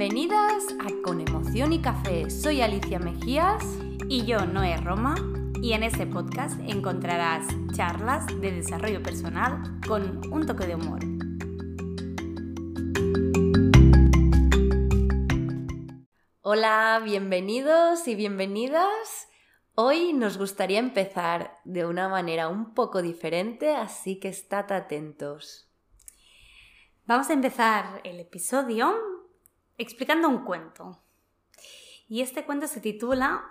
Bienvenidas a Con Emoción y Café. Soy Alicia Mejías. Y yo, Noé Roma. Y en este podcast encontrarás charlas de desarrollo personal con un toque de humor. Hola, bienvenidos y bienvenidas. Hoy nos gustaría empezar de una manera un poco diferente, así que estad atentos. Vamos a empezar el episodio explicando un cuento. Y este cuento se titula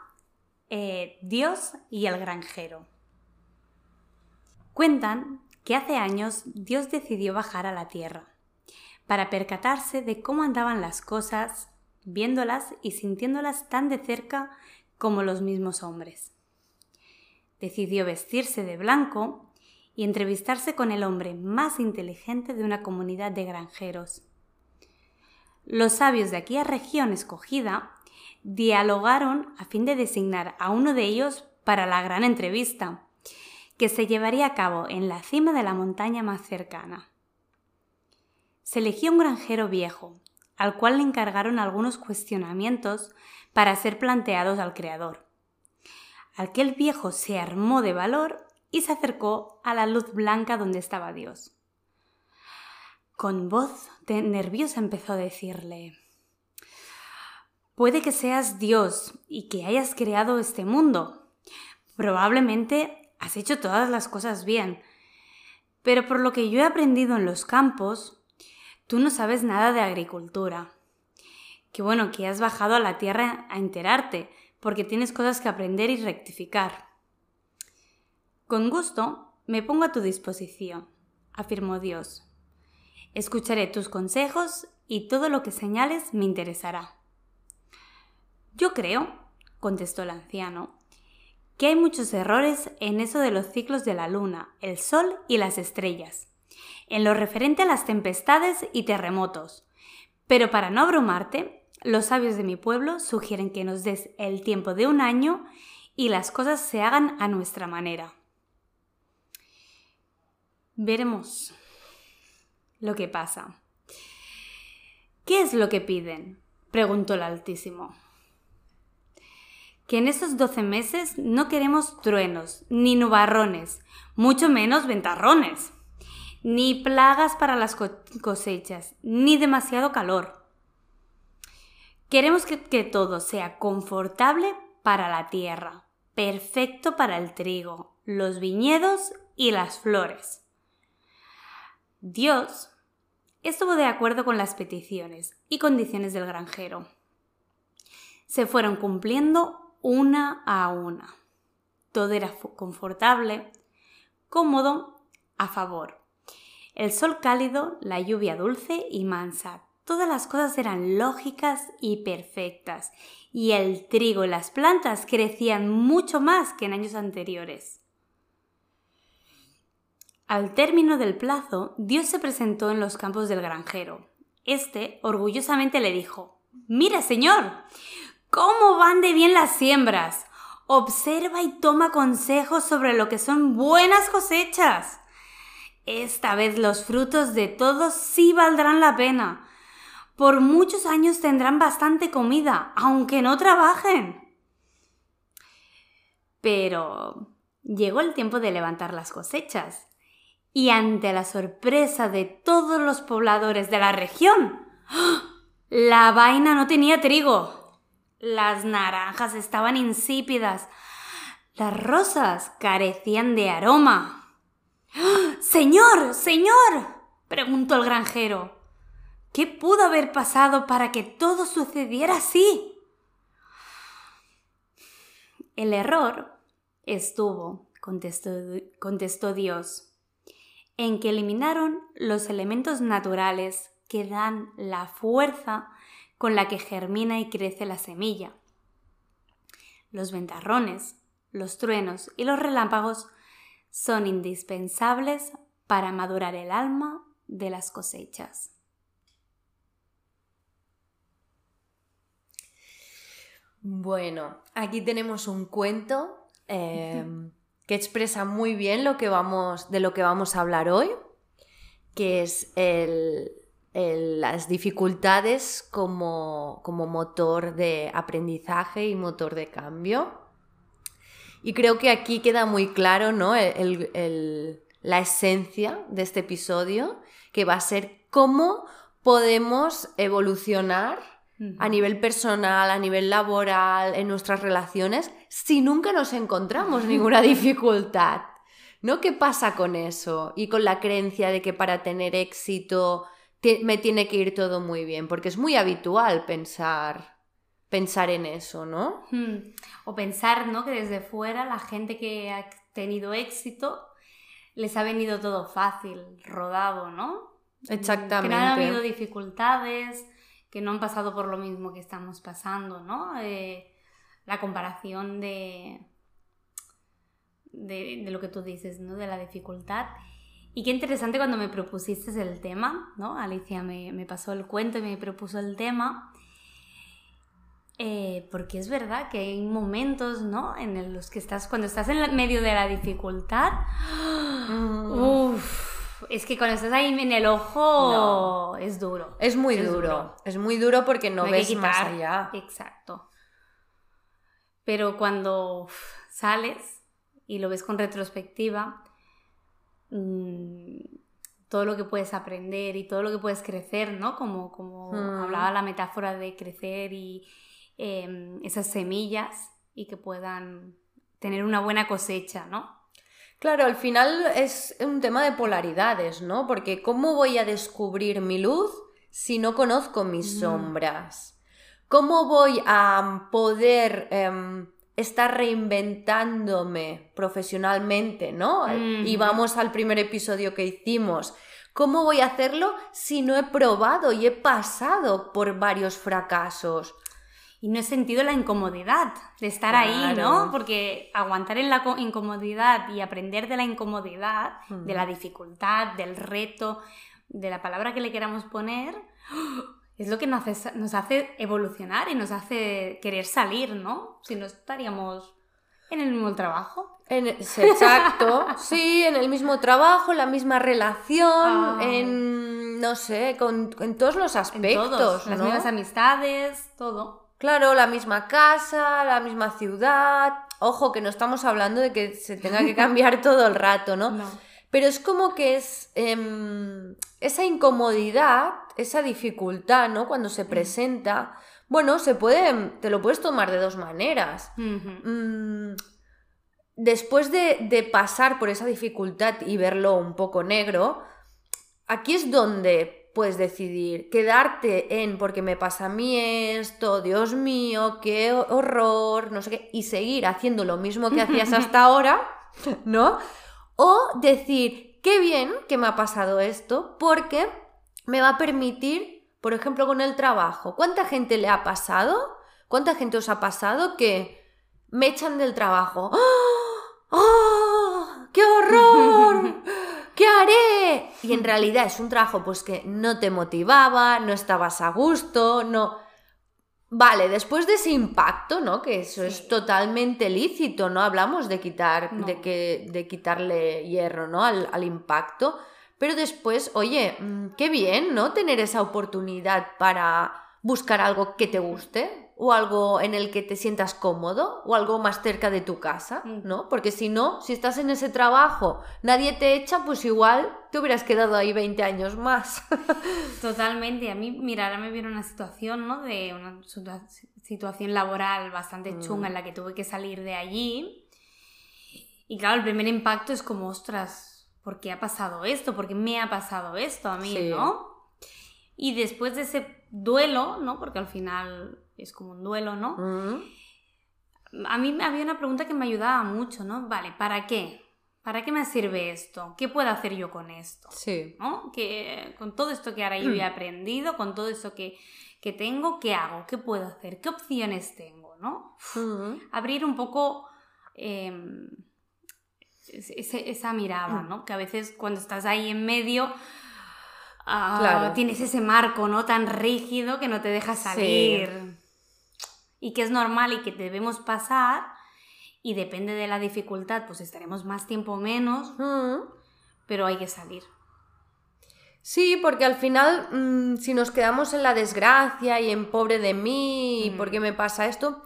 eh, Dios y el granjero. Cuentan que hace años Dios decidió bajar a la tierra para percatarse de cómo andaban las cosas, viéndolas y sintiéndolas tan de cerca como los mismos hombres. Decidió vestirse de blanco y entrevistarse con el hombre más inteligente de una comunidad de granjeros. Los sabios de aquella región escogida dialogaron a fin de designar a uno de ellos para la gran entrevista, que se llevaría a cabo en la cima de la montaña más cercana. Se eligió un granjero viejo, al cual le encargaron algunos cuestionamientos para ser planteados al Creador. Aquel viejo se armó de valor y se acercó a la luz blanca donde estaba Dios. Con voz nerviosa empezó a decirle Puede que seas Dios y que hayas creado este mundo. Probablemente has hecho todas las cosas bien. Pero por lo que yo he aprendido en los campos, tú no sabes nada de agricultura. Que bueno, que has bajado a la tierra a enterarte, porque tienes cosas que aprender y rectificar. Con gusto me pongo a tu disposición, afirmó Dios. Escucharé tus consejos y todo lo que señales me interesará. Yo creo, contestó el anciano, que hay muchos errores en eso de los ciclos de la luna, el sol y las estrellas, en lo referente a las tempestades y terremotos. Pero para no abrumarte, los sabios de mi pueblo sugieren que nos des el tiempo de un año y las cosas se hagan a nuestra manera. Veremos lo que pasa. ¿Qué es lo que piden? preguntó el Altísimo que en estos doce meses no queremos truenos, ni nubarrones, mucho menos ventarrones, ni plagas para las cosechas, ni demasiado calor. Queremos que, que todo sea confortable para la tierra, perfecto para el trigo, los viñedos y las flores. Dios estuvo de acuerdo con las peticiones y condiciones del granjero. Se fueron cumpliendo una a una. Todo era confortable, cómodo, a favor. El sol cálido, la lluvia dulce y mansa. Todas las cosas eran lógicas y perfectas, y el trigo y las plantas crecían mucho más que en años anteriores. Al término del plazo, Dios se presentó en los campos del granjero. Este orgullosamente le dijo Mira, señor, ¿Cómo van de bien las siembras? Observa y toma consejos sobre lo que son buenas cosechas. Esta vez los frutos de todos sí valdrán la pena. Por muchos años tendrán bastante comida, aunque no trabajen. Pero llegó el tiempo de levantar las cosechas. Y ante la sorpresa de todos los pobladores de la región, la vaina no tenía trigo. Las naranjas estaban insípidas. Las rosas carecían de aroma. Señor, señor, preguntó el granjero. ¿Qué pudo haber pasado para que todo sucediera así? El error estuvo, contestó Dios, en que eliminaron los elementos naturales que dan la fuerza con la que germina y crece la semilla. Los ventarrones, los truenos y los relámpagos son indispensables para madurar el alma de las cosechas. Bueno, aquí tenemos un cuento eh, que expresa muy bien lo que vamos, de lo que vamos a hablar hoy, que es el las dificultades como, motor de aprendizaje y motor de cambio. Y creo que aquí queda muy claro ¿no? la esencia de este episodio, que va a ser cómo podemos evolucionar a nivel personal, a nivel laboral, en nuestras relaciones, si nunca nos encontramos ninguna dificultad. ¿No? ¿Qué pasa con eso? Y con la creencia de que para tener éxito me tiene que ir todo muy bien, porque es muy habitual pensar pensar en eso, ¿no? Hmm. O pensar, ¿no? Que desde fuera la gente que ha tenido éxito les ha venido todo fácil, rodado, ¿no? Exactamente. Que no han habido dificultades, que no han pasado por lo mismo que estamos pasando, ¿no? Eh, la comparación de, de, lo que tú dices, ¿no? De la dificultad. Y qué interesante cuando me propusiste el tema, ¿no? Alicia me, pasó el cuento y me propuso el tema. Eh, porque es verdad que hay momentos, ¿no? En los que estás, cuando estás en medio de la dificultad, mm. Es que cuando estás ahí en el ojo es duro. Es muy duro. Es muy duro porque no, ves más allá. Exacto. Pero cuando sales y lo ves con retrospectiva, Mm, todo lo que puedes aprender y todo lo que puedes crecer, ¿no? Como, como mm. hablaba la metáfora de crecer y em, esas semillas y que puedan tener una buena cosecha, ¿no? Claro, al final es un tema de polaridades, ¿no? Porque ¿cómo voy a descubrir mi luz si no conozco mis mm. sombras? ¿Cómo voy a poder em, estar reinventándome profesionalmente, ¿no? Y vamos al primer episodio que hicimos. ¿Cómo voy a hacerlo si no he probado y he pasado por varios fracasos? Y no he sentido la incomodidad de estar ahí, ¿no? Porque aguantar en la incomodidad y aprender de la incomodidad, de la dificultad, del reto, de la palabra que le queramos poner, es lo que nos hace, nos hace evolucionar y nos hace querer salir, ¿no? Si no estaríamos en el mismo trabajo. En, exacto, sí, en el mismo trabajo, la misma relación, ah. en, no sé, con, en todos los aspectos. las mismas amistades, todo. Claro, la misma casa, la misma ciudad. Ojo, que no estamos hablando de que se tenga que cambiar todo el rato, ¿no? no. Pero es como que es em, esa incomodidad, esa dificultad, ¿no? Cuando se presenta, bueno, se puede, te lo puedes tomar de dos maneras. Mm, después de, de, pasar por esa dificultad y verlo un poco negro, aquí es donde puedes decidir quedarte en porque me pasa a mí esto, Dios mío, qué horror, no sé qué, y seguir haciendo lo mismo que hacías hasta ahora, ¿no? O decir, qué bien que me ha pasado esto porque me va a permitir, por ejemplo, con el trabajo. ¿Cuánta gente le ha pasado? ¿Cuánta gente os ha pasado que me echan del trabajo? ¡Oh! ¡Oh! ¡Qué horror! ¿Qué haré? Y en realidad es un trabajo pues que no te motivaba, no estabas a gusto, no Vale, después de ese impacto, ¿no? Que eso es totalmente lícito, ¿no? Hablamos de quitar, De, que, de quitarle hierro, ¿no? Al, al, impacto. Pero después, oye, mm, qué bien, ¿no? Tener esa oportunidad para buscar algo que te guste, o algo en el que te sientas cómodo o algo más cerca de tu casa, mm. ¿no? Porque si no, si estás en ese trabajo, nadie te echa, pues igual te hubieras quedado ahí 20 años más. Totalmente. A mí, mira, ahora me viene una situación, ¿no? De una situación laboral bastante mm. chunga en la que tuve que salir de allí. Y claro, el primer impacto es como, ostras, ¿por qué ha pasado esto? ¿Por qué me ha pasado esto a mí, no? Y después de ese duelo, ¿no? Porque al final es como un duelo, ¿no? A mí había una pregunta que me ayudaba mucho, ¿no? Vale, ¿para qué? ¿Para qué me sirve esto? ¿Qué puedo hacer yo con esto? Sí. ¿No? Que, con todo esto que ahora yo he aprendido, con todo esto que, tengo, ¿qué hago? ¿Qué puedo hacer? ¿Qué opciones tengo? ¿no? Abrir un poco em, esa mirada, ¿no? Que a veces cuando estás ahí en medio... Ah, tienes ese marco, ¿no? Tan rígido que no te deja salir y que es normal y que debemos pasar y depende de la dificultad, pues estaremos más tiempo o menos, pero hay que salir. Sí, porque al final, mm, si nos quedamos en la desgracia y en pobre de mí, y por qué me pasa esto,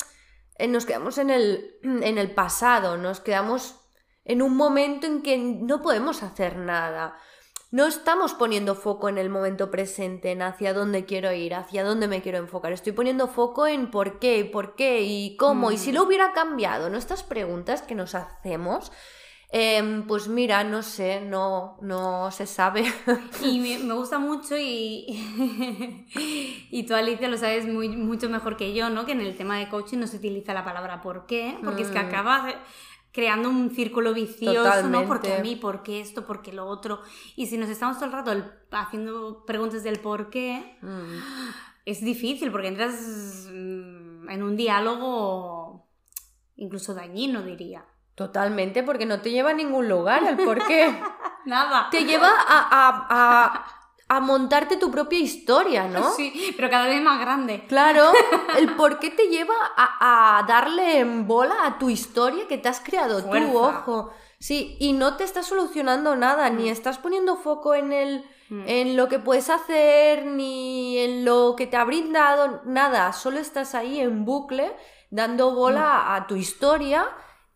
eh, nos quedamos en el, en el pasado, nos quedamos en un momento en que no podemos hacer nada. No estamos poniendo foco en el momento presente, en hacia dónde quiero ir, hacia dónde me quiero enfocar. Estoy poniendo foco en por qué, por qué y cómo. Y si lo hubiera cambiado, ¿no? Estas preguntas que nos hacemos Em, pues mira, no sé, no, no se sabe. Y me, gusta mucho y, y tú Alicia lo sabes muy, mucho mejor que yo, ¿no? Que en el tema de coaching no se utiliza la palabra por qué, porque es que mm. Creando un círculo vicioso, ¿no? Porque a mí, por qué esto, por qué lo otro. Y si nos estamos todo el rato haciendo preguntas del por qué, mm. es difícil porque entras mm, en un diálogo incluso dañino, diría. Totalmente, porque no te lleva a ningún lugar el por qué. Nada. Te lleva a, a, montarte tu propia historia, ¿no? Sí, pero cada vez más grande. Claro, el por qué te lleva a, darle en bola a tu historia que te has creado tú, ojo. Sí, y no te estás solucionando nada, ni mm. estás poniendo foco en el mm. en lo que puedes hacer, ni en lo que te ha brindado, nada, solo estás ahí en bucle dando bola mm. a tu historia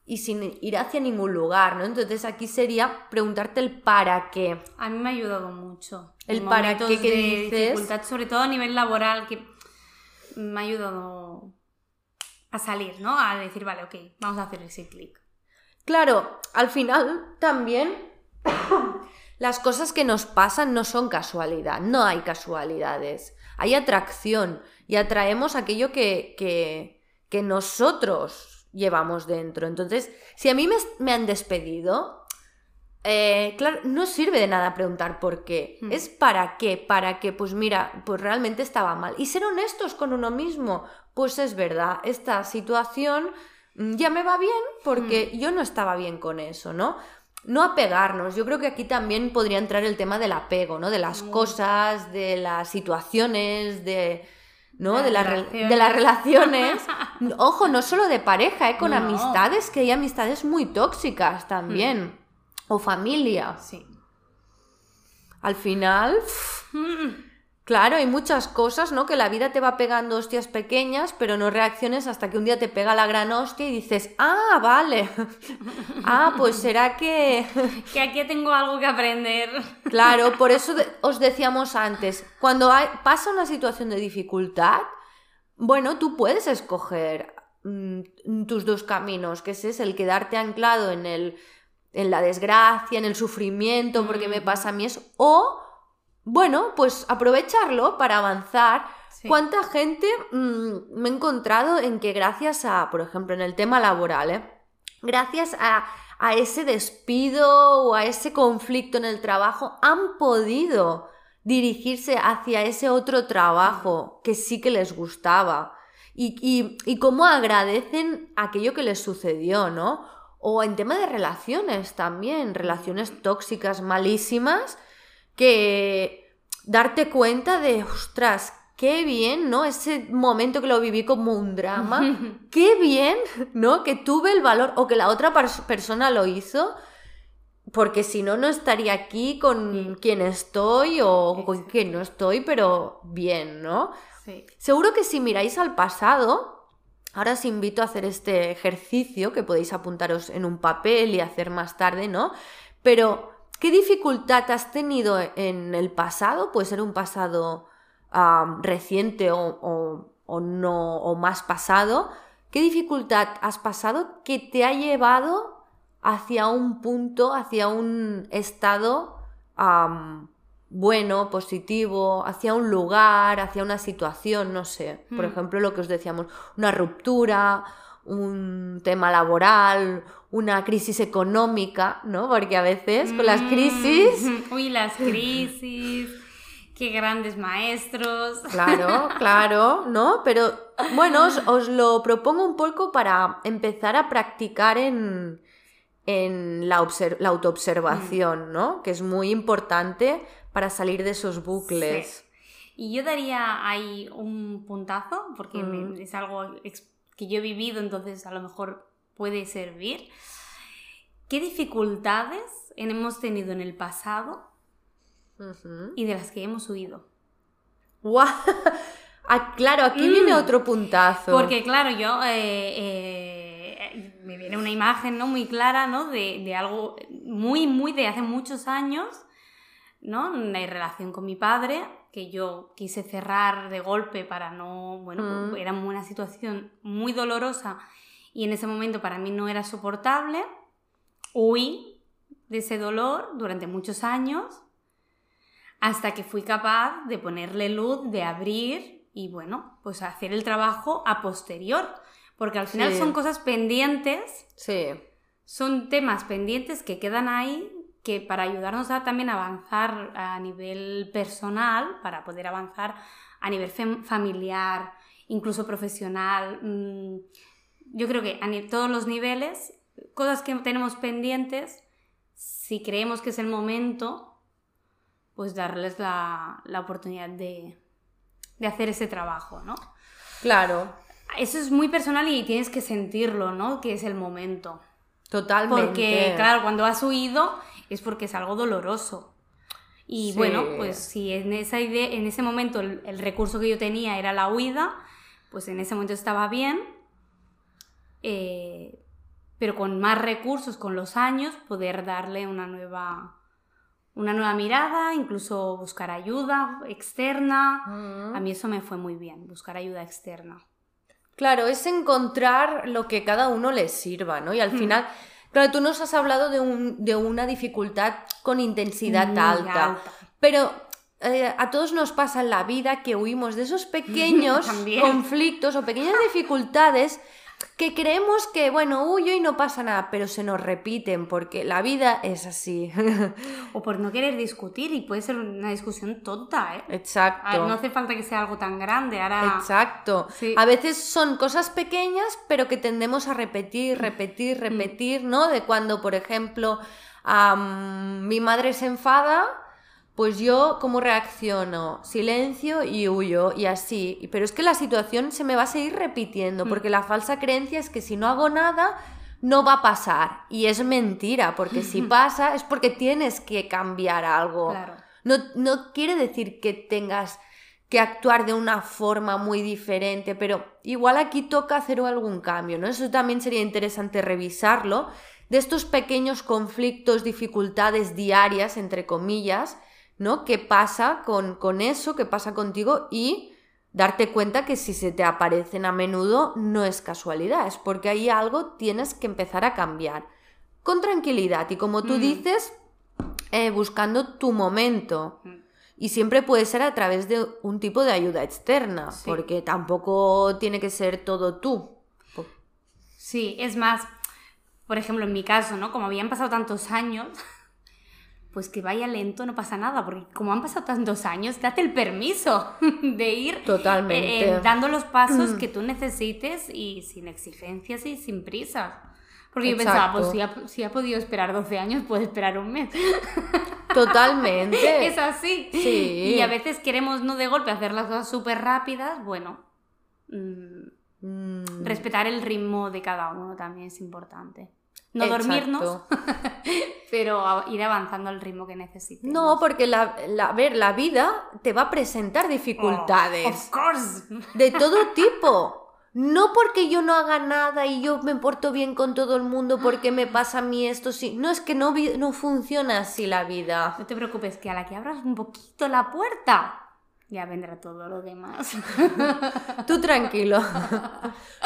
y sin ir hacia ningún lugar, ¿no? Entonces aquí sería preguntarte el para qué. A mí me ha ayudado mucho. El para qué que dices. Dificultad, sobre todo a nivel laboral, que me ha ayudado a salir, ¿no? A decir, vale, ok, vamos a hacer ese clic. Claro, al final también las cosas que nos pasan no son casualidad, no hay casualidades, hay atracción y atraemos aquello que, que, que nosotros llevamos dentro. Entonces, si a mí me, han despedido, eh, claro, no sirve de nada preguntar por qué. Hmm. Es para qué, para qué, pues mira, pues realmente estaba mal. Y ser honestos con uno mismo, pues es verdad, esta situación mm, ya me va bien porque hmm. yo no estaba bien con eso, ¿no? No apegarnos, yo creo que aquí también podría entrar el tema del apego, ¿no? De las hmm. cosas, de las situaciones, de ¿no? de, de, las relaciones. Ojo, no solo de pareja, ¿eh? con amistades, que hay amistades muy tóxicas también. O familia. Sí. Al final. Hmm. Claro, hay muchas cosas, ¿no? Que la vida te va pegando hostias pequeñas, pero no reacciones hasta que un día te pega la gran hostia y dices, ah, vale. ah, pues será que... que aquí tengo algo que aprender. claro, por eso os decíamos antes, cuando hay, pasa una situación de dificultad, bueno, tú puedes escoger mm, tus dos caminos, que ese es el quedarte anclado en el en la desgracia, en el sufrimiento, porque me pasa a mí eso, o bueno, pues aprovecharlo para avanzar. ¿Cuánta gente mm, me he encontrado en que gracias a, por ejemplo, en el tema laboral, ¿eh? gracias a, a ese despido o a ese conflicto en el trabajo, han podido dirigirse hacia ese otro trabajo que sí que les gustaba. Y, y, y, cómo agradecen aquello que les sucedió, ¿no? O en tema de relaciones también, relaciones tóxicas malísimas que darte cuenta de, ostras, qué bien, ¿no? Ese momento que lo viví como un drama, qué bien, ¿no? Que tuve el valor o que la otra persona lo hizo, porque si no, no estaría aquí con quien estoy o con quien no estoy, pero bien, ¿no? Sí. Seguro que si miráis al pasado, ahora os invito a hacer este ejercicio que podéis apuntaros en un papel y hacer más tarde, ¿no? Pero ¿Qué dificultad has tenido en el pasado? Puede ser un pasado reciente o, no, o más pasado. ¿Qué dificultad has pasado que te ha llevado hacia un punto, hacia un estado bueno, positivo, hacia un lugar, hacia una situación, no sé. Por mm. ejemplo, lo que os decíamos, una ruptura, un tema laboral, una crisis económica, ¿no? Porque a veces con las crisis... Mm, uy, las crisis, qué grandes maestros. Claro, claro, ¿no? Pero bueno, os, lo propongo un poco para empezar a practicar en, en la, la autoobservación, mm. ¿no? Que es muy importante para salir de esos bucles. Y yo daría ahí un puntazo, porque mm. es algo que yo he vivido, entonces a lo mejor puede servir. ¿Qué dificultades hemos tenido en el pasado y de las que hemos huido. ¡Guau! Ah, claro, aquí viene Mm. otro puntazo. Porque claro, yo eh, eh, me viene una imagen ¿no? muy clara ¿no? de, de algo muy, muy de hace muchos años, ¿no? Una relación con mi padre, que yo quise cerrar de golpe para no, bueno, Mm. era una situación muy dolorosa y en ese momento para mí no era soportable. Huí de ese dolor durante muchos años hasta que fui capaz de ponerle luz, de abrir y bueno, pues hacer el trabajo a posterior, porque al final Sí. son cosas pendientes, Sí. son temas pendientes que quedan ahí que para ayudarnos a también avanzar a nivel personal, para poder avanzar a nivel fam- familiar, incluso profesional, mm, yo creo que a todos los niveles, cosas que tenemos pendientes, si creemos que es el momento, pues darles la, la oportunidad de, de hacer ese trabajo, ¿no? Claro, Eso es muy personal y tienes que sentirlo, ¿no? Que es el momento. totalmente. Porque, claro, cuando has huido es porque es algo doloroso. Y Sí. bueno, pues si en, esa idea, en ese momento el, el recurso que yo tenía era la huida, pues en ese momento estaba bien. eh, pero con más recursos, con los años, poder darle una nueva, una nueva mirada, incluso buscar ayuda externa. A mí eso me fue muy bien, buscar ayuda externa. Claro, es encontrar lo que cada uno les sirva, ¿no? Y al Mm. Claro, tú nos has hablado de, un, de una dificultad con intensidad Muy alta, alta. pero eh, a todos nos pasa en la vida que huimos de esos pequeños conflictos o pequeñas dificultades que creemos que, bueno, huyo y no pasa nada, pero se nos repiten porque la vida es así. O por no querer discutir, y puede ser una discusión tonta, ¿eh? Exacto. No hace falta que sea algo tan grande. Ahora. Exacto. Sí. A veces son cosas pequeñas, pero que tendemos a Mm. repetir, repetir, repetir, ¿no? De cuando, por ejemplo, mi madre se enfada, pues yo, ¿cómo reacciono? Silencio y huyo, y así. Pero es que la situación se me va a seguir repitiendo, Mm. porque la falsa creencia es que si no hago nada, no va a pasar. Y es mentira, porque si pasa es porque tienes que cambiar algo. Claro. No, no quiere decir que tengas que actuar de una forma muy diferente, pero igual aquí toca hacer algún cambio, ¿no? Eso también sería interesante revisarlo, de estos pequeños conflictos, dificultades diarias, entre comillas, ¿no? ¿Qué pasa con, con eso? ¿Qué pasa contigo? Y darte cuenta que si se te aparecen a menudo no es casualidad, es porque hay algo tienes que empezar a cambiar. Con tranquilidad y como tú Mm. dices, eh, buscando tu momento. Mm. Y siempre puede ser a través de un tipo de ayuda externa, Sí. porque tampoco tiene que ser todo tú. Sí, es más, por ejemplo, en mi caso, ¿no? Como habían pasado tantos años, pues que vaya lento no pasa nada, porque como han pasado tantos años, date el permiso de ir Totalmente. eh, dando los pasos que tú necesites y sin exigencias y sin prisas. Porque yo pensaba, Exacto. pues si ha, si ha podido esperar 12 años, puede esperar un mes. Totalmente. es así. Sí. Y a veces queremos, no de golpe, hacer las cosas súper rápidas. Bueno, mm, Mm, respetar el ritmo de cada uno también es importante. No exacto. dormirnos, pero ir avanzando al ritmo que necesitemos. No, porque la, la- a ver, la vida te va a presentar dificultades. Oh, of course. de todo tipo. No porque yo no haga nada y yo me porto bien con todo el mundo, porque me pasa a mí esto, sí. No, es que no, no funciona así la vida. No te preocupes, que a la que abras un poquito la puerta, ya vendrá todo lo demás. Tú tranquilo.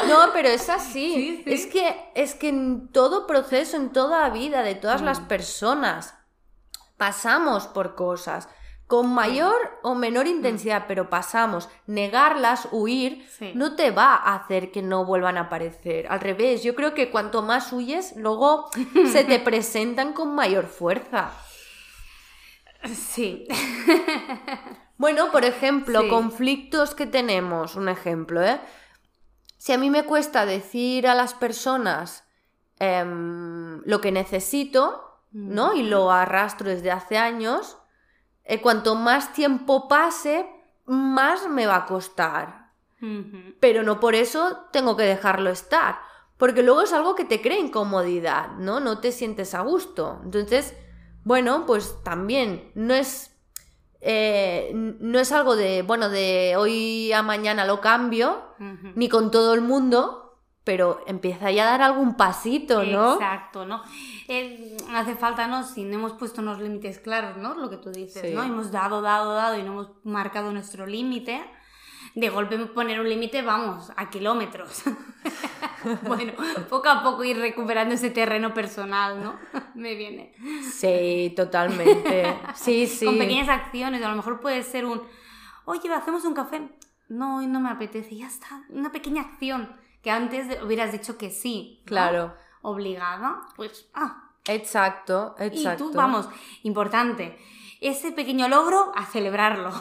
No, pero es así. Sí, sí. Es que es que en todo proceso, en toda vida de todas las Mm. personas pasamos por cosas con mayor o menor intensidad, pero pasamos. Negarlas, huir, Sí. no te va a hacer que no vuelvan a aparecer. Al revés, yo creo que cuanto más huyes, luego se te presentan con mayor fuerza. Sí. Bueno, por ejemplo, Sí. conflictos que tenemos, un ejemplo, ¿eh? Si a mí me cuesta decir a las personas em, lo que necesito, ¿no? Y lo arrastro desde hace años, eh, cuanto más tiempo pase, más me va a costar. Pero no por eso tengo que dejarlo estar. Porque luego es algo que te crea incomodidad, ¿no? No te sientes a gusto. Entonces, bueno, pues también no es eh, no es algo de, bueno, de hoy a mañana lo cambio, ni con todo el mundo, pero empieza ya a dar algún pasito, ¿no? Exacto, ¿no? hace falta, ¿no? Si no hemos puesto unos límites claros, ¿no? Lo que tú dices, ¿no? Hemos dado, dado, dado y no hemos marcado nuestro límite. De golpe poner un límite, vamos, a kilómetros. bueno, poco a poco ir recuperando ese terreno personal, ¿no? Me viene. Sí, totalmente. Sí, sí. Con pequeñas acciones, a lo mejor puede ser un, oye, hacemos un café. No, hoy no me apetece, ya está. Una pequeña acción que antes hubieras dicho que sí. Claro. Obligada, pues, ah. Exacto, exacto. Y tú, vamos, importante. Ese pequeño logro, a celebrarlo.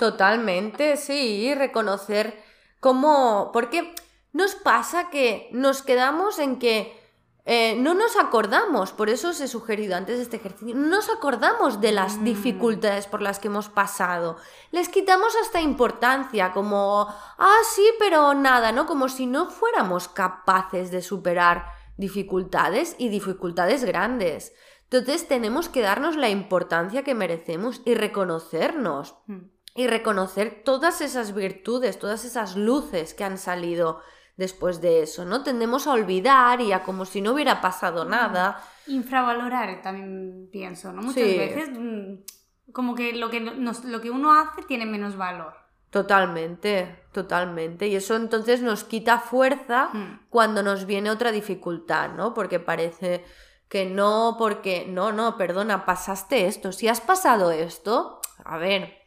Totalmente, sí, reconocer cómo. Porque nos pasa que nos quedamos en que eh, no nos acordamos, por eso os he sugerido antes de este ejercicio, no nos acordamos de las mm. dificultades por las que hemos pasado. Les quitamos hasta importancia, como, ah, sí, pero nada, ¿no? Como si no fuéramos capaces de superar dificultades y dificultades grandes. Entonces tenemos que darnos la importancia que merecemos y reconocernos. Mm. Y reconocer todas esas virtudes, todas esas luces que han salido después de eso, ¿no? Tendemos a olvidar y a como si no hubiera pasado nada. Infravalorar también pienso, ¿no? Muchas veces mm, como que lo que, lo que uno hace tiene menos valor. Totalmente, totalmente. Y eso entonces nos quita fuerza hmm. cuando nos viene otra dificultad, ¿no? Porque parece que no, porque no, no, perdona, pasaste esto. Si has pasado esto, a ver,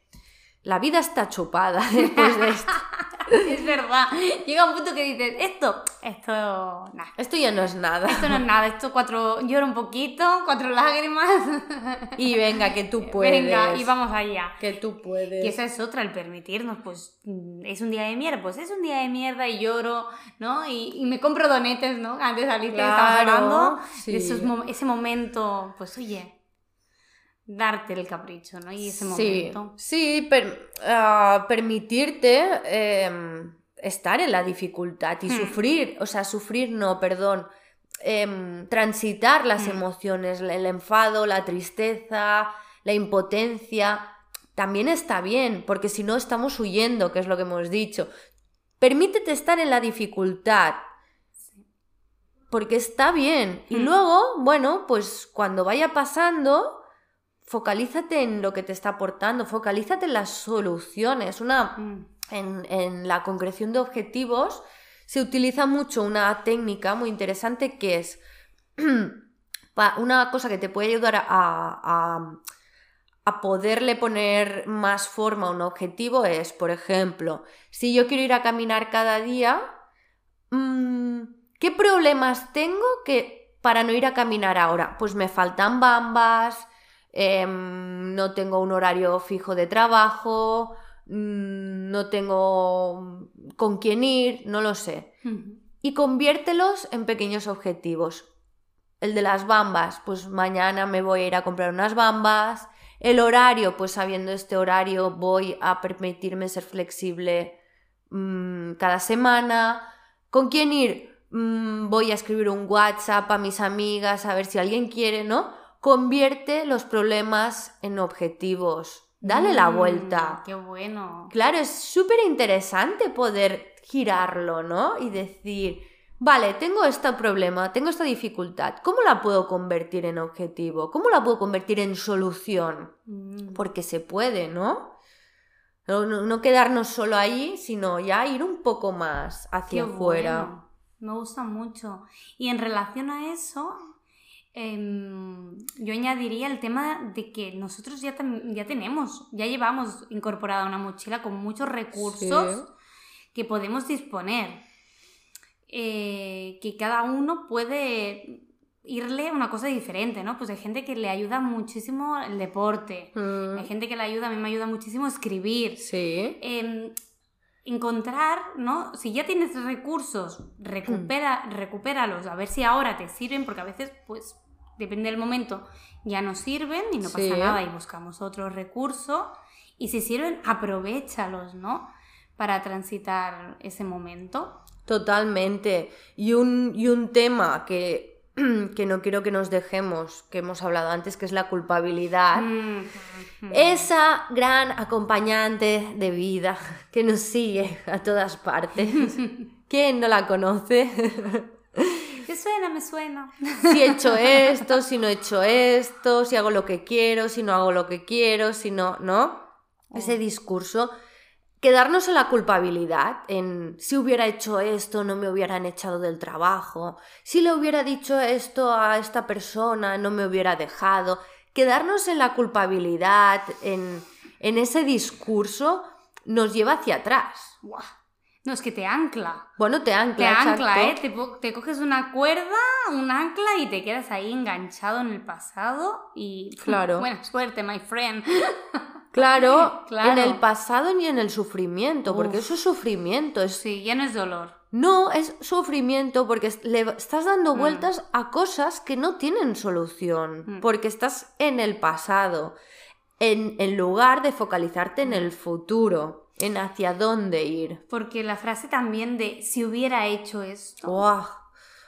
la vida está chupada después de esto. es verdad. Llega un punto que dices, esto, esto, nada. Esto ya no es nada. Esto no es nada, esto cuatro, lloro un poquito, cuatro lágrimas. Y venga, que tú puedes. Venga, y vamos allá. Que tú puedes. Y esa es otra, el permitirnos, pues, es un día de mierda, pues es un día de mierda y lloro, ¿no? Y, me compro donetes, ¿no? Antes de salir, claro, hablando. Sí. ese momento, pues, oye, darte el capricho, ¿no? Y ese momento. Sí, ah, permitirte em, estar en la dificultad y hmm. sufrir, o sea, sufrir no, perdón, em, transitar las hmm. emociones, el enfado, la tristeza, la impotencia, también está bien, porque si no estamos huyendo, que es lo que hemos dicho. Permítete estar en la dificultad, porque está bien. Y hmm. luego, bueno, pues cuando vaya pasando, focalízate en lo que te está aportando, focalízate en las soluciones. Una, mm. en, la concreción de objetivos se utiliza mucho una técnica muy interesante que es una cosa que te puede ayudar a, a, poderle poner más forma a un objetivo es, por ejemplo, si yo quiero ir a caminar cada día, mm, ¿qué problemas tengo que para no ir a caminar ahora? Pues me faltan bambas, Em, no tengo un horario fijo de trabajo, mm, no tengo con quién ir, no lo sé. Y conviértelos en pequeños objetivos. El de las bambas, pues mañana me voy a ir a comprar unas bambas. El horario, pues sabiendo este horario voy a permitirme ser flexible mm, cada semana. ¿Con quién ir? Mm, voy a escribir un WhatsApp a mis amigas a ver si alguien quiere, ¿no? Convierte los problemas en objetivos. Dale la mm, vuelta. Qué bueno. Claro, es súper interesante poder girarlo, ¿no? Y decir, vale, tengo este problema, tengo esta dificultad, ¿cómo la puedo convertir en objetivo? ¿Cómo la puedo convertir en solución? Mm. Porque se puede, ¿no? No, quedarnos solo ahí, sino ya ir un poco más hacia afuera. Me gusta mucho. Y en relación a eso, Em, yo añadiría el tema de que nosotros ya, ya tenemos, ya llevamos incorporada una mochila con muchos recursos que podemos disponer. Eh, que cada uno puede irle una cosa diferente, ¿no? Pues hay gente que le ayuda muchísimo el deporte, mm. hay gente que le ayuda, a mí me ayuda muchísimo escribir. Sí. Em, encontrar, ¿no? Si ya tienes recursos, recupera, recupéralos, a ver si ahora te sirven, porque a veces, pues, depende del momento, ya no sirven y no pasa nada y buscamos otro recurso. Y si sirven, aprovechalos, ¿no? Para transitar ese momento. Totalmente. Y un, y un tema que que no quiero que nos dejemos, que hemos hablado antes, que es la culpabilidad. Mm, Esa gran acompañante de vida que nos sigue a todas partes. ¿Quién no la conoce? Me suena, me suena. si he hecho esto, si no he hecho esto, si hago lo que quiero, si no hago lo que quiero, si no, ¿no? Ese discurso. Quedarnos en la culpabilidad, en si hubiera hecho esto, no me hubieran echado del trabajo, si le hubiera dicho esto a esta persona, no me hubiera dejado. Quedarnos en la culpabilidad, en, en ese discurso, nos lleva hacia atrás. Buah. No, es que te ancla. Bueno, te ancla. Te ancla, ¿eh? Te, coges una cuerda, un ancla y te quedas ahí enganchado en el pasado y... Claro. Buena suerte, my friend. Claro, Claro. en el pasado ni en el sufrimiento, porque Uf. eso es sufrimiento, es Sí, ya no es dolor. No, es sufrimiento porque le estás dando Mm. vueltas a cosas que no tienen solución, Mm. porque estás en el pasado, en, en lugar de focalizarte en el futuro, en hacia dónde ir. Porque la frase también de si hubiera hecho esto... ¡Guau!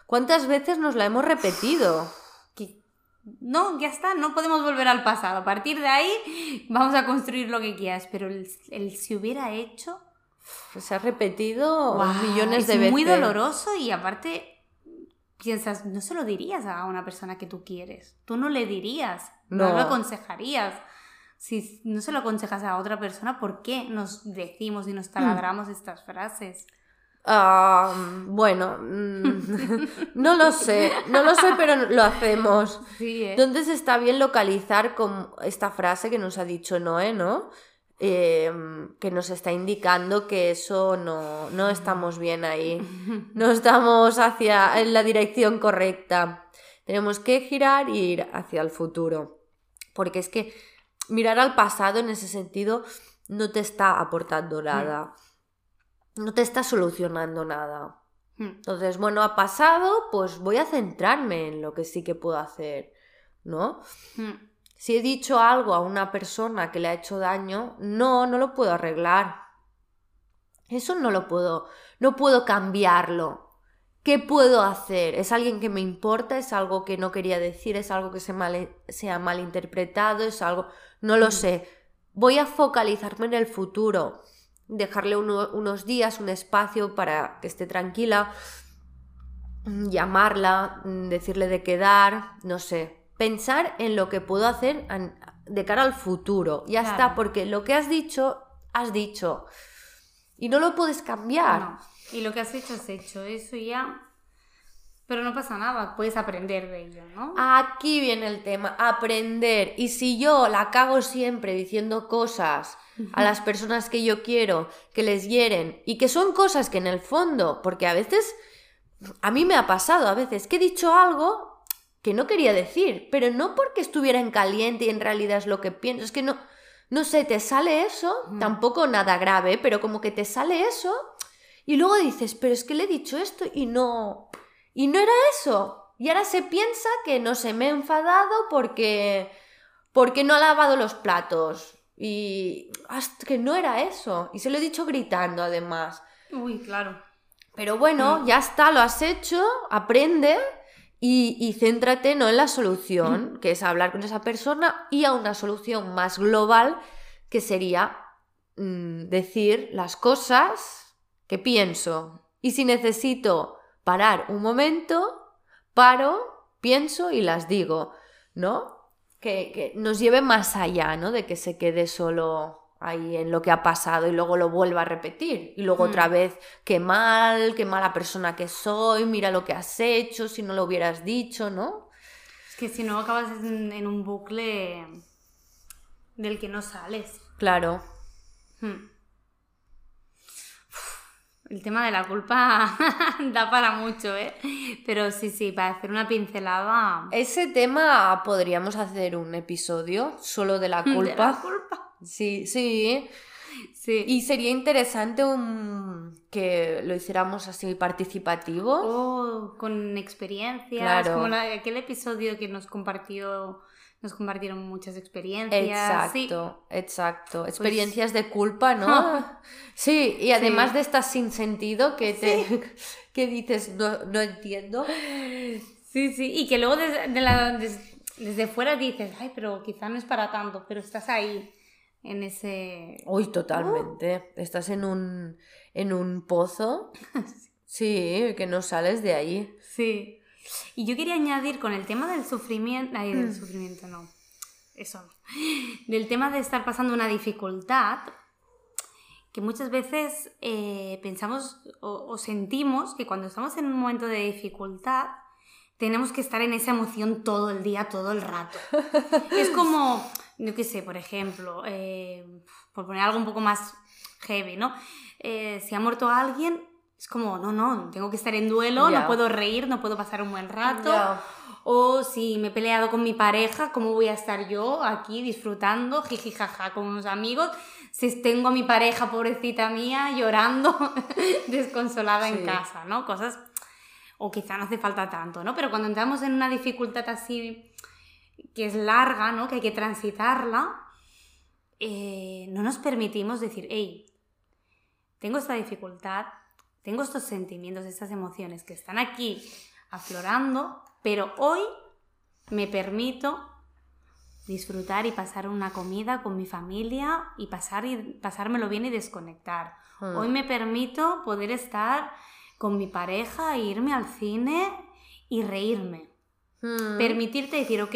¿Cuántas veces nos la hemos repetido? que no, ya está, no podemos volver al pasado. A partir de ahí vamos a construir lo que quieras, pero el, el si hubiera hecho... Se ha repetido millones es de veces. muy doloroso y aparte piensas, no se lo dirías a una persona que tú quieres. Tú no le dirías, no, No. lo aconsejarías. Si no se lo aconsejas a otra persona, ¿por qué nos decimos y nos taladramos estas frases? Bueno, mm, no lo sé, no lo sé, pero lo hacemos. Sí, ¿eh? Entonces está bien localizar con esta frase que nos ha dicho Noé, ¿no? Eh, que nos está indicando que eso no, no estamos bien ahí, no estamos hacia en la dirección correcta. Tenemos que girar e ir hacia el futuro. Porque es que mirar al pasado en ese sentido no te está aportando nada, no te está solucionando nada. Hmm. Entonces, bueno, ha pasado, pues voy a centrarme en lo que sí que puedo hacer, ¿no? Hmm. Si he dicho algo a una persona que le ha hecho daño, no, no lo puedo arreglar. Eso no lo puedo, no puedo cambiarlo. ¿Qué puedo hacer? ¿Es alguien que me importa? ¿Es algo que no quería decir? ¿Es algo que se, mal, se ha malinterpretado? ¿Es algo...? No lo sé. Voy a focalizarme en el futuro. Dejarle uno- unos días, un espacio para que esté tranquila. mm, Llamarla, mm, decirle de quedar, no sé. Pensar en lo que puedo hacer de cara al futuro. Ya Claro. está, porque lo que has dicho, has dicho. Y no lo puedes cambiar. No. Y lo que has hecho, has hecho. Eso ya... Pero no pasa nada, puedes aprender de ello, ¿no? Aquí viene el tema, aprender. Y si yo la cago siempre diciendo cosas a las personas que yo quiero, que les hieren, y que son cosas que en el fondo, porque a veces, a mí me ha pasado a veces que he dicho algo que no quería decir, pero no porque estuviera en caliente y en realidad es lo que pienso, es que no, no sé, te sale eso, tampoco nada grave, pero como que te sale eso, y luego dices, pero es que le he dicho esto y no, y no era eso. Y ahora se piensa que no se me he enfadado porque, porque no ha lavado los platos. Y hasta que no era eso. Y se lo he dicho gritando además. Uy, claro. Pero bueno, ya está, lo has hecho, aprende y, y céntrate no en la solución, que es hablar con esa persona, y a una solución más global, que sería mm, decir las cosas que pienso. Y si necesito parar un momento, paro, pienso y las digo, ¿no? Que, que nos lleve más allá, ¿no? De que se quede solo ahí en lo que ha pasado y luego lo vuelva a repetir. Y luego Mm. otra vez, qué mal, qué mala persona que soy, mira lo que has hecho, si no lo hubieras dicho, ¿no? Es que si no acabas en, en un bucle del que no sales. Claro. Hmm. El tema de la culpa da para mucho, ¿eh? Pero sí, sí, para hacer una pincelada. Ese tema podríamos hacer un episodio solo de la de culpa. la culpa. Sí, sí. Sí. Y sería interesante un... que lo hiciéramos así participativo. Oh, con experiencias. Claro. Como la- aquel episodio que nos compartió. Nos compartieron muchas experiencias. Sí. Exacto, exacto. Experiencias de culpa, ¿no? Sí, y además de estas sin sentido que te que dices no, no entiendo. Sí, sí, y que luego desde, de la- des- desde fuera dices, ay, pero quizá no es para tanto, pero estás ahí, en ese... Uy, totalmente. Estás en un, en un pozo. Sí, que no sales de ahí. Sí. Y yo quería añadir con el tema del sufrimiento, ay, del sufrimiento no, eso no, del tema de estar pasando una dificultad, que muchas veces eh, pensamos o, o sentimos que cuando estamos en un momento de dificultad, tenemos que estar en esa emoción todo el día, todo el rato. es como, yo qué sé, por ejemplo, eh, por poner algo un poco más heavy, ¿no? Eh, si ha muerto alguien, es como, no, no, tengo que estar en duelo, no puedo reír, no puedo pasar un buen rato. O si me he peleado con mi pareja, ¿cómo voy a estar yo aquí disfrutando, jiji jaja, con unos amigos? Si tengo a mi pareja, pobrecita mía, llorando, desconsolada en casa, ¿no? Cosas, o quizá no hace falta tanto, ¿no? Pero cuando entramos en una dificultad así, que es larga, ¿no? Que hay que transitarla, eh, no nos permitimos decir, hey, tengo esta dificultad, tengo estos sentimientos, estas emociones que están aquí aflorando, pero hoy me permito disfrutar y pasar una comida con mi familia y, pasar y pasármelo bien y desconectar. Hmm. Hoy me permito poder estar con mi pareja e irme al cine y reírme. Mm. Permitirte decir, ok,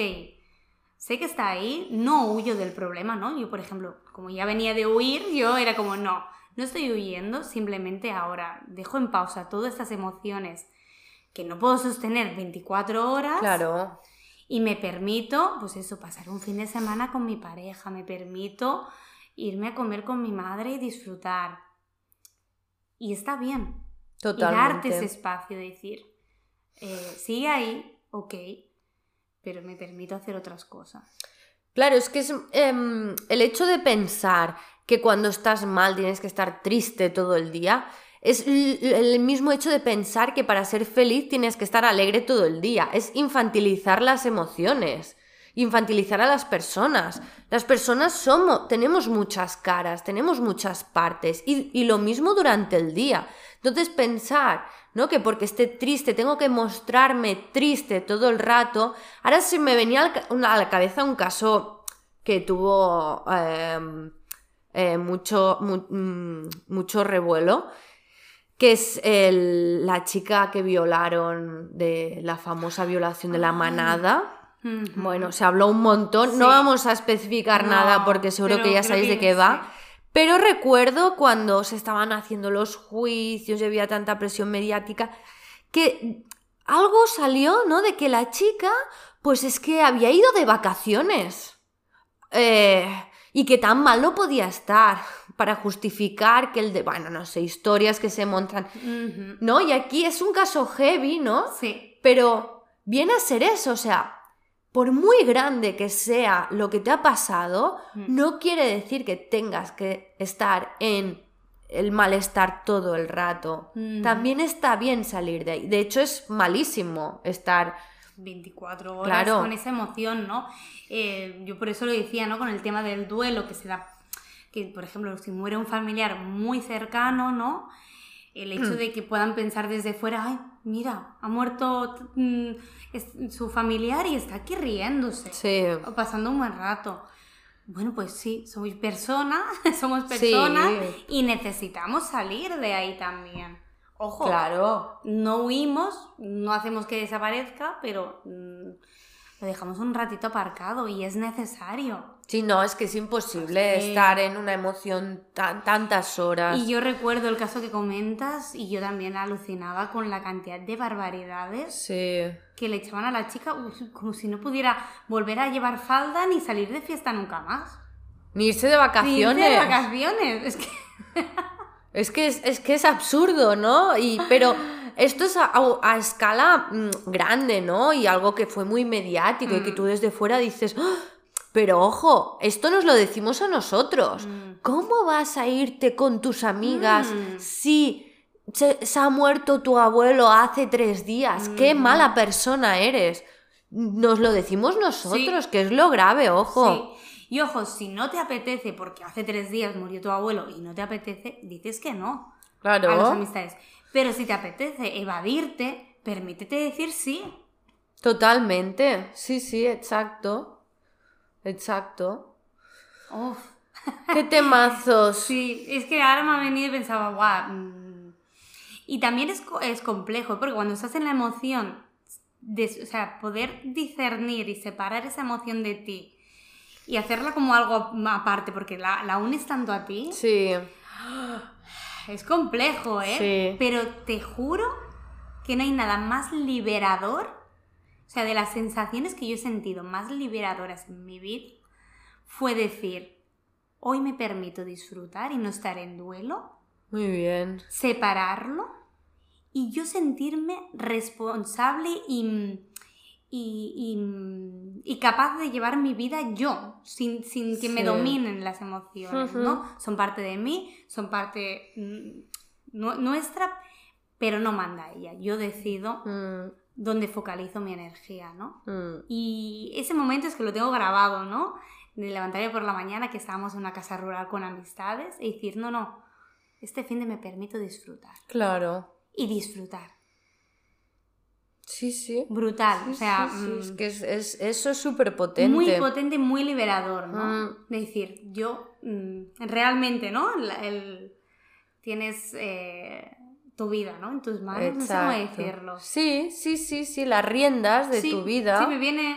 sé que está ahí, no huyo del problema, ¿no? Yo, por ejemplo, como ya venía de huir, yo era como, no, no estoy huyendo, simplemente ahora dejo en pausa todas estas emociones que no puedo sostener 24 horas Claro. y me permito, pues eso, pasar un fin de semana con mi pareja, me permito irme a comer con mi madre y disfrutar. Y está bien. Y darte Totalmente. ese espacio de decir, eh, sigue ahí, ok, pero me permito hacer otras cosas. Claro, es que es em, el hecho de pensar que cuando estás mal tienes que estar triste todo el día, es el mismo hecho de pensar que para ser feliz tienes que estar alegre todo el día. Es infantilizar las emociones, infantilizar a las personas. Las personas somos, tenemos muchas caras, tenemos muchas partes y, y lo mismo durante el día. Entonces pensar, ¿no? Que porque esté triste tengo que mostrarme triste todo el rato. Ahora se me venía a la cabeza un caso que tuvo em, eh, mucho, mu- mm, mucho revuelo, que es el- la chica que violaron de la famosa violación de la Ay. manada. Bueno, se habló un montón. No vamos a especificar No, nada porque seguro que ya sabéis que de qué va. sí. Pero recuerdo cuando se estaban haciendo los juicios y había tanta presión mediática que algo salió, ¿no? De que la chica, pues es que había ido de vacaciones. Eh, y que tan mal no podía estar para justificar que el de... Bueno, no sé, historias que se montan. ¿No? Y aquí es un caso heavy, ¿no? Sí, Pero viene a ser eso, o sea, por muy grande que sea lo que te ha pasado, Mm. no quiere decir que tengas que estar en el malestar todo el rato. También está bien salir de ahí. De hecho, es malísimo estar... 24 horas Claro. con esa emoción, ¿no? Eh, yo por eso lo decía, ¿no? Con el tema del duelo, que se da, que por ejemplo, si muere un familiar muy cercano, ¿no? El hecho Mm. de que puedan pensar desde fuera, ay, mira, ha muerto mm, es- su familiar y está aquí riéndose, Sí. o pasando un buen rato. Bueno, pues sí, somos personas, somos Sí. personas y necesitamos salir de ahí también. Ojo, Claro. no huimos, no hacemos que desaparezca, pero mm, lo dejamos un ratito aparcado y es necesario. Sí, no, es que es imposible Sí. estar en una emoción tan, tantas horas. Y yo recuerdo el caso que comentas y yo también alucinaba con la cantidad de barbaridades Sí. que le echaban a la chica como si no pudiera volver a llevar falda ni salir de fiesta nunca más. Ni irse de Ni irse vacaciones. de vacaciones. Es que Es que es, es que es absurdo, ¿no? Y, pero esto es a, a- escala mm, grande, ¿no? Y algo que fue muy mediático y que Mm. tú desde fuera dices, "Ah, pero ojo, esto nos lo decimos a nosotros. Mm. ¿Cómo vas a irte con tus amigas Mm. si se, se ha muerto tu abuelo hace tres días? ¡Qué mala persona eres! Nos lo decimos nosotros, que es lo grave, ojo. Sí. Y ojo, si no te apetece, porque hace tres días murió tu abuelo y no te apetece, dices que no a las Claro. amistades. Pero si te apetece evadirte, permítete decir sí. Totalmente, sí, sí, exacto. Exacto. Uf. ¿Qué temazos? Sí, es que ahora me ha venido y pensaba, guau. mm. Y también es, es complejo, porque cuando estás en la emoción, de- o sea, poder discernir y separar esa emoción de ti y hacerla como algo aparte, porque la, la unes tanto a ti, Sí, es complejo, ¿eh? Sí. Pero te juro que no hay nada más liberador, o sea, de las sensaciones que yo he sentido más liberadoras en mi vida, fue decir, hoy me permito disfrutar y no estar en duelo, muy bien. separarlo y yo sentirme responsable y, y, y- y capaz de llevar mi vida yo, sin, sin que me dominen las emociones. ¿no? Son parte de mí, son parte mm, nu- nuestra, pero no manda ella. Yo decido Mm, dónde focalizo mi energía, ¿no? mm. Y ese momento es que lo tengo grabado, ¿no? De levantarme por la mañana, que estábamos en una casa rural con amistades, y decir, no, no, este fin de me permito disfrutar. Claro. Y disfrutar. Sí, sí. Brutal. Sí, o sea, sí, sí, mm, es que es, es- eso es súper potente. muy potente, muy liberador, ¿no? Mm. De decir, yo mm, realmente, ¿no? El- tienes eh, tu vida, ¿no? En tus manos, no sé cómo Exacto. decirlo. Sí, sí, sí, sí, las riendas de tu vida. Sí, me viene...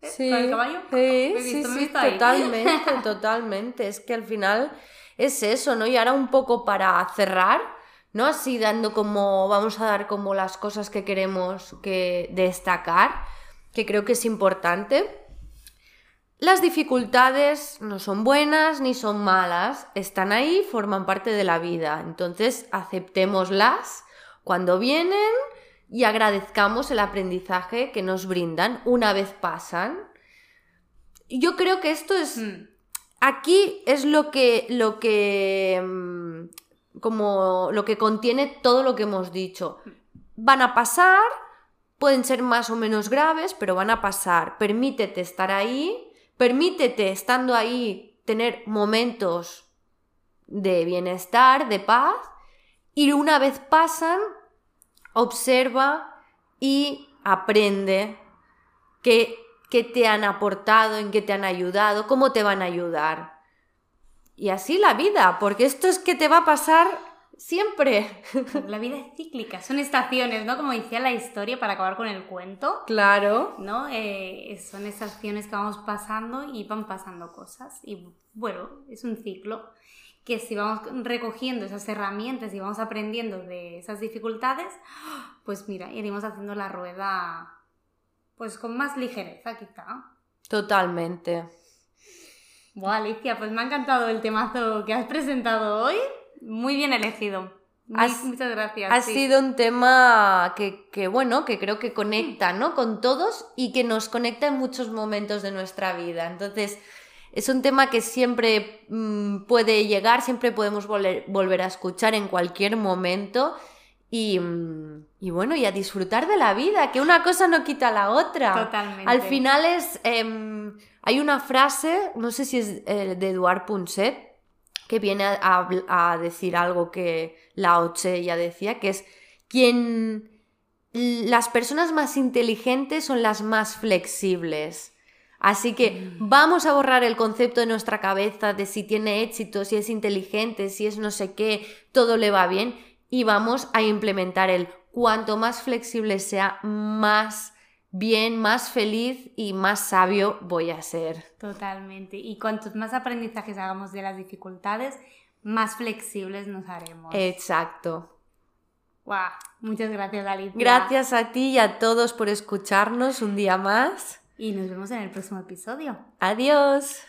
¿eh? Sí, ¿Con el caballo? sí, Me sí, visto, me sí, ahí. totalmente, totalmente. Es que al final es eso, ¿no? Y ahora un poco para cerrar, ¿no? Así dando como, vamos a dar como las cosas que queremos que destacar, que creo que es importante. Las dificultades no son buenas ni son malas, están ahí, forman parte de la vida. Entonces, aceptémoslas cuando vienen y agradezcamos el aprendizaje que nos brindan una vez pasan. Yo creo que esto es Mm, aquí es lo que lo que mm, como lo que contiene todo lo que hemos dicho. Van a pasar, pueden ser más o menos graves, pero van a pasar. Permítete estar ahí, permítete estando ahí tener momentos de bienestar, de paz, y una vez pasan, observa y aprende qué, qué te han aportado, en qué te han ayudado, cómo te van a ayudar. Y así la vida, porque esto es que te va a pasar siempre. La vida es cíclica, son estaciones, ¿no? Como decía la historia para acabar con el cuento. Claro. ¿no? Eh, son estaciones que vamos pasando y van pasando cosas. Y bueno, es un ciclo que si vamos recogiendo esas herramientas y vamos aprendiendo de esas dificultades, pues mira, iremos haciendo la rueda pues con más ligereza quizá. Totalmente. Buah, Alicia, pues me ha encantado el temazo que has presentado hoy. Muy bien elegido. Muy- Has- muchas gracias. Ha sí. sido un tema que, que, bueno, que creo que conecta, ¿no? Con todos y que nos conecta en muchos momentos de nuestra vida. Entonces, es un tema que siempre mm, puede llegar, siempre podemos volver, volver a escuchar en cualquier momento. Y, mm, y bueno, y a disfrutar de la vida, que una cosa no quita la otra. Totalmente. Al final es. em, hay una frase, no sé si es eh, de Eduard Punset, que viene a, a habl- a decir algo que Lao Tse ya decía, que es quien. Las personas más inteligentes son las más flexibles. Así que vamos a borrar el concepto de nuestra cabeza de si tiene éxito, si es inteligente, si es no sé qué, todo le va bien y vamos a implementar el cuanto más flexible sea, más bien, más feliz y más sabio voy a ser. Totalmente. Y cuantos más aprendizajes hagamos de las dificultades, más flexibles nos haremos. Exacto. Guau, Muchas gracias, Alicia. Gracias a ti y a todos por escucharnos un día más. Y nos vemos en el próximo episodio. Adiós.